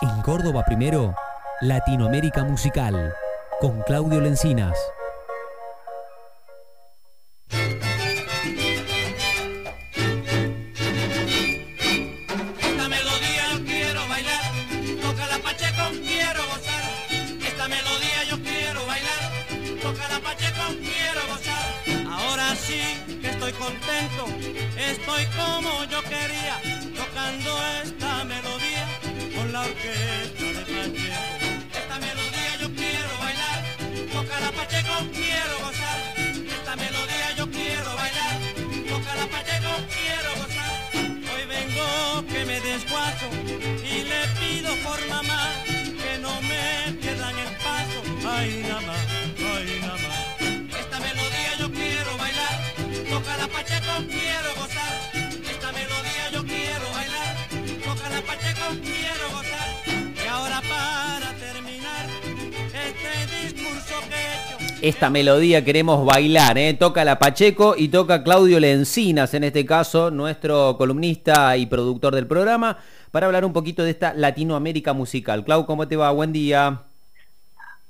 En Córdoba primero, Latinoamérica Musical, con Claudio Lencinas. Esta melodía yo quiero bailar, toca la Pacheco, quiero gozar. Esta melodía yo quiero bailar, toca la Pacheco, quiero gozar. Ahora sí que estoy contento, estoy como yo quería, tocando esta Esta melodía queremos bailar, ¿eh? Toca la Pacheco y toca Claudio Lencinas, en este caso, nuestro columnista y productor del programa, para hablar un poquito de esta Latinoamérica musical. Clau, ¿cómo te va? Buen día.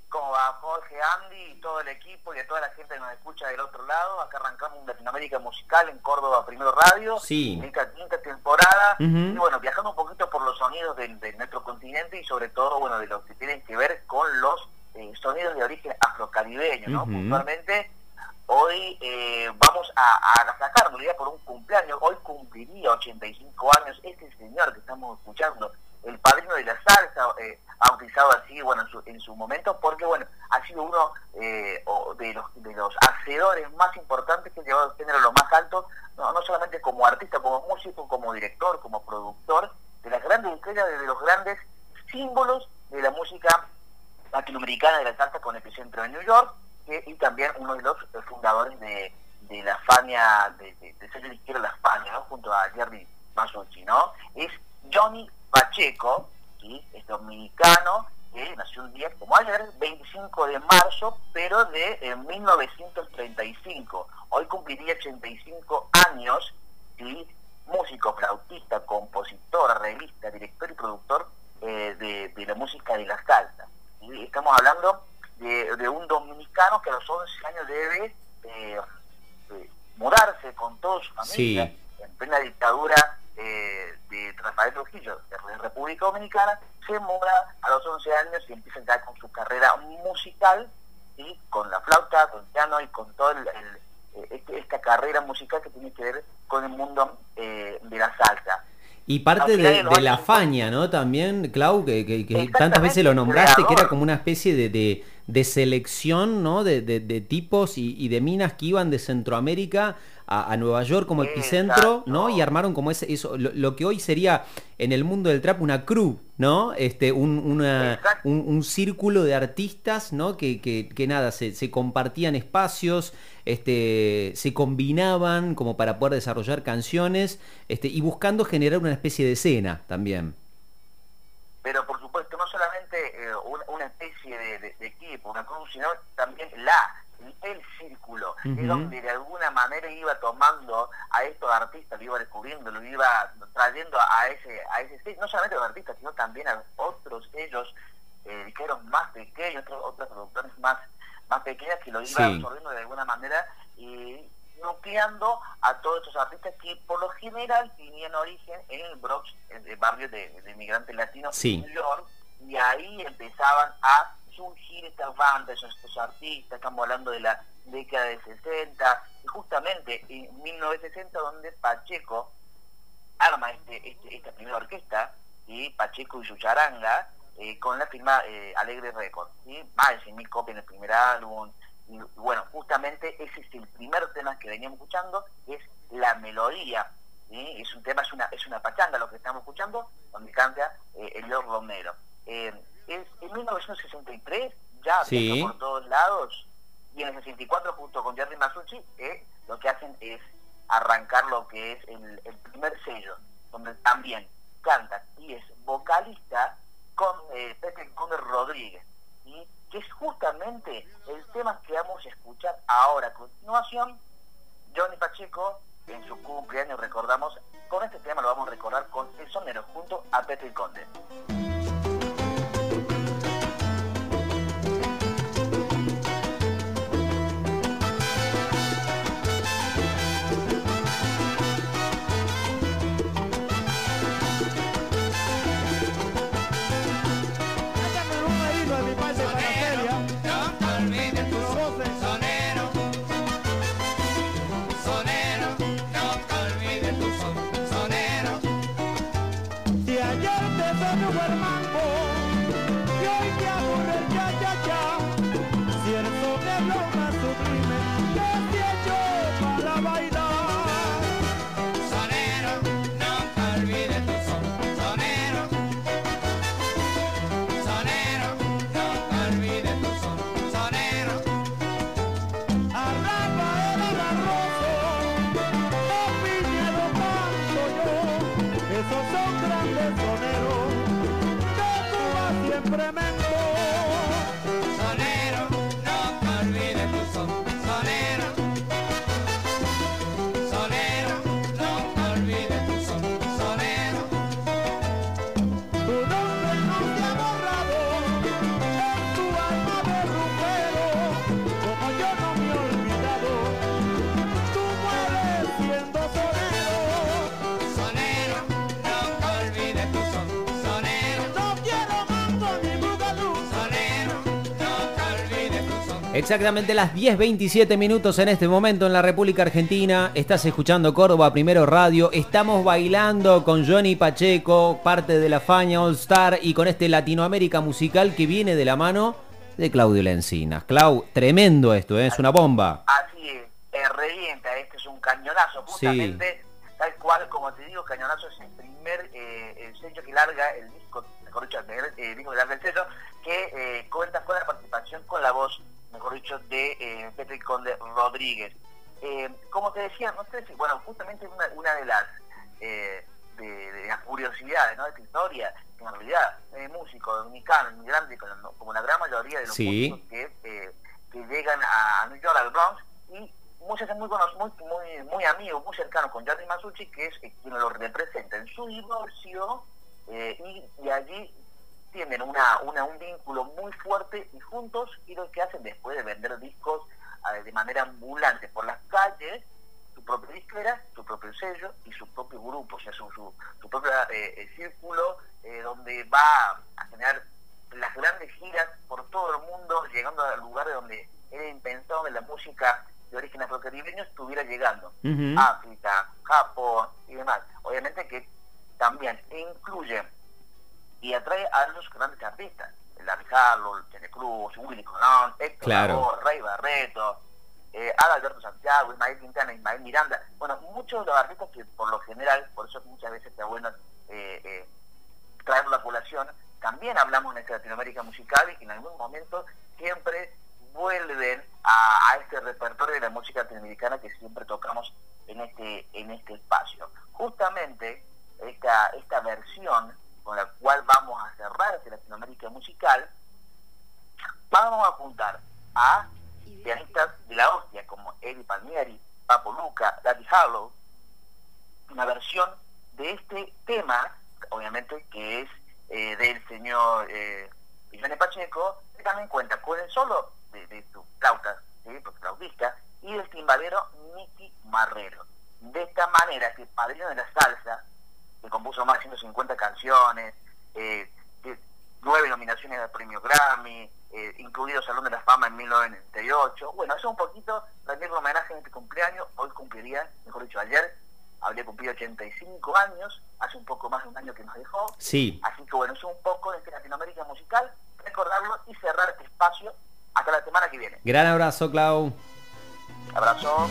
¿Cómo va Jorge, Andy y todo el equipo y a toda la gente que nos escucha del otro lado? Acá arrancamos un Latinoamérica Musical en Córdoba Primero Radio, Sí. esta quinta temporada, y bueno, viajando un poquito por los sonidos de, nuestro continente y sobre todo, bueno, de los que tienen que ver con los eh, sonidos de origen afrocaribeño, ¿no? Ujú. Puntualmente, hoy eh, vamos a, a por un cumpleaños, hoy cumpliría 85 años este señor que estamos escuchando, el padrino de la salsa, eh, ha utilizado así, bueno, en su, en su momento, porque, bueno, ha sido uno eh, de los de los hacedores más importantes que ha llevado el género a lo más alto, no, no solamente como artista, como músico, como director, como productor, de las grandes estrellas, de los grandes símbolos de la música latinoamericana de la salsa con epicentro en New York, y también uno de los eh, fundadores de, de la Fania, de, de, de sello disquero La Fania, junto a Jerry Masucci, ¿no? Es Johnny Pacheco, ¿sí? es dominicano, que nació un día como ayer, 25 de marzo, pero de eh, 1935. Hoy cumpliría 85 años, ¿sí? músico, flautista, compositor, arreglista, director y productor eh, de, de la música de la salsa. Y estamos hablando de, de un dominicano que a los 11 años debe eh, eh, mudarse con toda su familia Sí. en plena dictadura eh, de Rafael Trujillo, de República Dominicana, se muda a los 11 años y empieza ya con su carrera musical, y con la flauta, con el piano y con toda esta carrera musical que tiene que ver con el mundo de la salsa. Y parte de, la faña, ¿no? También, Clau, que, que- que Exactamente, tantas veces lo nombraste, que era como una especie de, de- de selección, ¿no? De, tipos y, y de minas que iban de Centroamérica a, a Nueva York como epicentro, ¿no? Y armaron como ese, eso, lo, lo que hoy sería en el mundo del trap una crew, ¿no? Este, un, una- un, un círculo de artistas, ¿no? Que, que, que nada, se, se compartían espacios, este, se combinaban como para poder desarrollar canciones, este, y buscando generar una especie de escena también. pero por supuesto no solamente eh, una, una especie de, de- de equipo, una cruz, sino también la, el círculo, es donde de alguna manera iba tomando a estos artistas, lo iba descubriendo, lo iba trayendo a ese, a ese no solamente a los artistas, sino también a otros ellos, eh, que eran más pequeños, otros, otras productores más, más pequeñas que lo iba Sí. absorbiendo de alguna manera y nucleando a todos estos artistas que por lo general tenían origen en el Bronx, en el barrio de, de inmigrantes latinos Sí. en New York, y ahí empezaban a surgir estas bandas, estos, estos artistas, estamos hablando de la década de 60, y justamente en 1960 donde Pacheco arma este, este- esta primera orquesta, y Pacheco y su charanga, eh, con la firma eh, Alegre Records, ¿sí? más de 100.000 copias en el primer álbum, y, y bueno, justamente ese es el primer tema que veníamos escuchando, es la melodía, ¿sí? es un tema, es una, es una pachanga lo que estamos escuchando, donde canta eh, Elior Romero. Eh, es, en 1963 ya Sí. por todos lados, y en el 64 junto con Jerry Masucci, eh, lo que hacen es arrancar lo que es el, el primer sello, donde también canta y es vocalista con eh, Pepe Conde Rodríguez, que es justamente el tema que vamos a escuchar ahora a continuación. Johnny Pacheco, en su cumpleaños recordamos, con este tema lo vamos a recordar con El Sonero junto a Pepe Conde. Exactamente las 10.27 minutos en este momento en la República Argentina. Estás escuchando Córdoba Primero Radio. Estamos bailando con Johnny Pacheco, parte de la Faña All Star y con este Latinoamérica musical que viene de la mano de Claudio Lencinas. Clau, tremendo esto, ¿eh? es una bomba. Así es, eh, revienta, este es un cañonazo, justamente, tal cual, como te digo, cañonazo es el primer eh, el sello que larga el disco, el, disco que larga el sello, Rodríguez. Eh, como te decía, no sé si, bueno, justamente una, una de las eh, de, las curiosidades de esta historia, que en realidad es músico dominicano, inmigrante, como la gran mayoría de los músicos que, que llegan a New York, al Bronx, y muchos muy, muy, muy, muy amigos, muy cercanos con Jerry Masucci, que es quien lo representa en su divorcio, y, y allí tienen una, una, un vínculo muy fuerte y juntos y lo que hacen después de vender discos de manera ambulante por las calles, su propia disquera, su propio sello y su propio grupo, o sea, su, su, propio eh, eh, círculo eh, donde va a generar las grandes giras por todo el mundo, llegando a lugares donde era impensado que la música de origen afrocaribeño estuviera llegando. África, Japón y demás. Obviamente que también incluye y atrae a los grandes artistas, Larry Harlow, Jenny Cruz, Willy Colón, Héctor claro. Rey Barreto, eh, Alberto Santiago, Ismael Quintana, Ismael Miranda, bueno, muchos de los artistas que por lo general, por eso muchas veces está bueno eh, eh, traer la población, también hablamos en esta Latinoamérica musical y que en algún momento siempre vuelven a, a, este repertorio de la música latinoamericana que siempre tocamos en este, en este espacio. Justamente esta, esta versión con la cual vamos a cerrar este Latinoamérica musical, vamos a juntar a pianistas de la hostia como Eddie Palmieri, Papo Luca, Daddy Harlow, una versión de este tema, obviamente que es eh, del señor eh, Pacheco, que también cuenta con el solo de, de su flauta, ¿sí? flautista, y el timbalero Nicky Marrero. De esta manera, que padrino de la salsa, que compuso más de 150 canciones, eh, nueve nominaciones al premio Grammy, eh, incluido Salón de la Fama en 1998. Bueno, eso es un poquito también homenaje en este cumpleaños. Hoy cumpliría, mejor dicho, ayer habría cumplido 85 años, hace un poco más de un año que nos dejó. Sí. Así que bueno, es un poco de este Latinoamérica musical, recordarlo y cerrar este espacio hasta la semana que viene. Gran abrazo, Clau. Abrazo.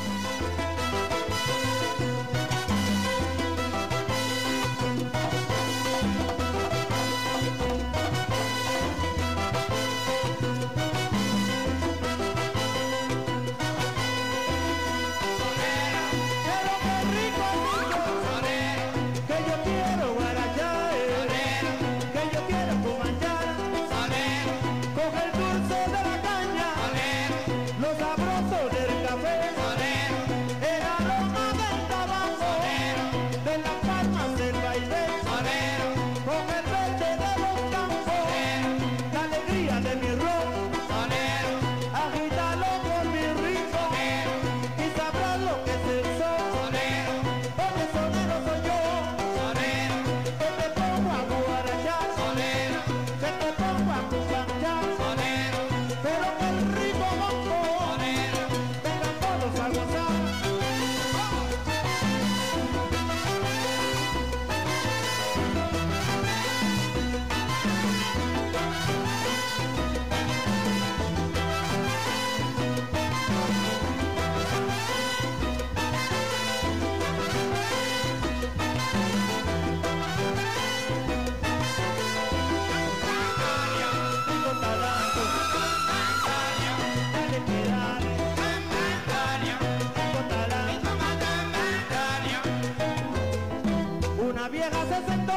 Una vieja se sentó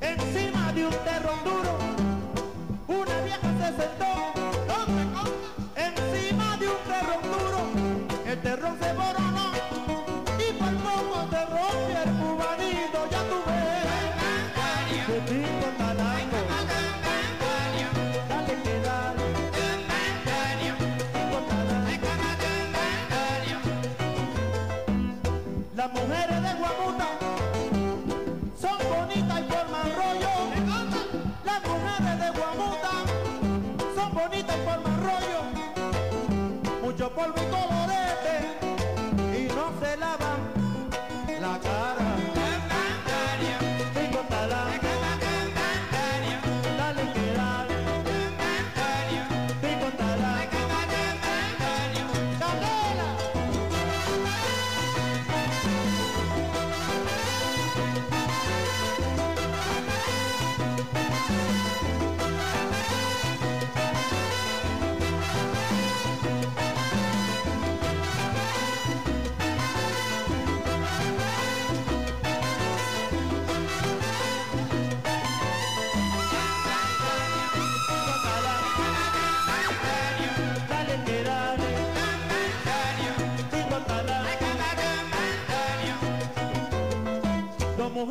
encima de un terrón duro. Una vieja se sentó encima de un terrón duro. El terrón se borró.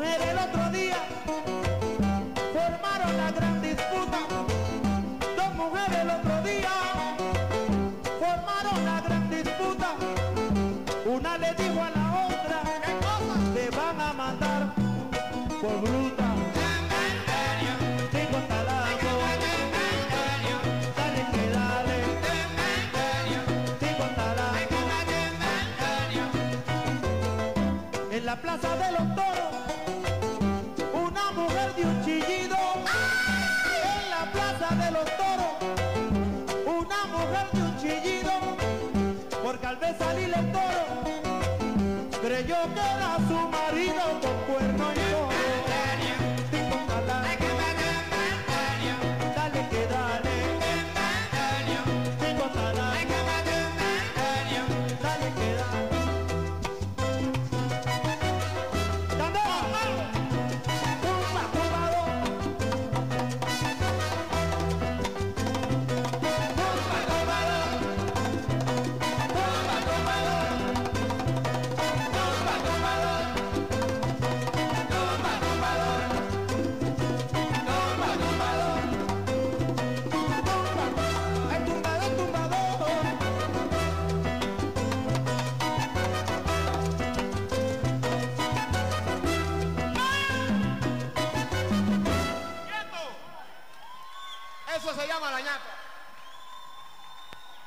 mujer el otro día formaron la gran disputa. Dos mujeres el otro día formaron la gran disputa. Una le dijo a la otra. Te van a matar por bruta. En la plaza de los dos de salir el toro, creyó que era su marido con cuerno y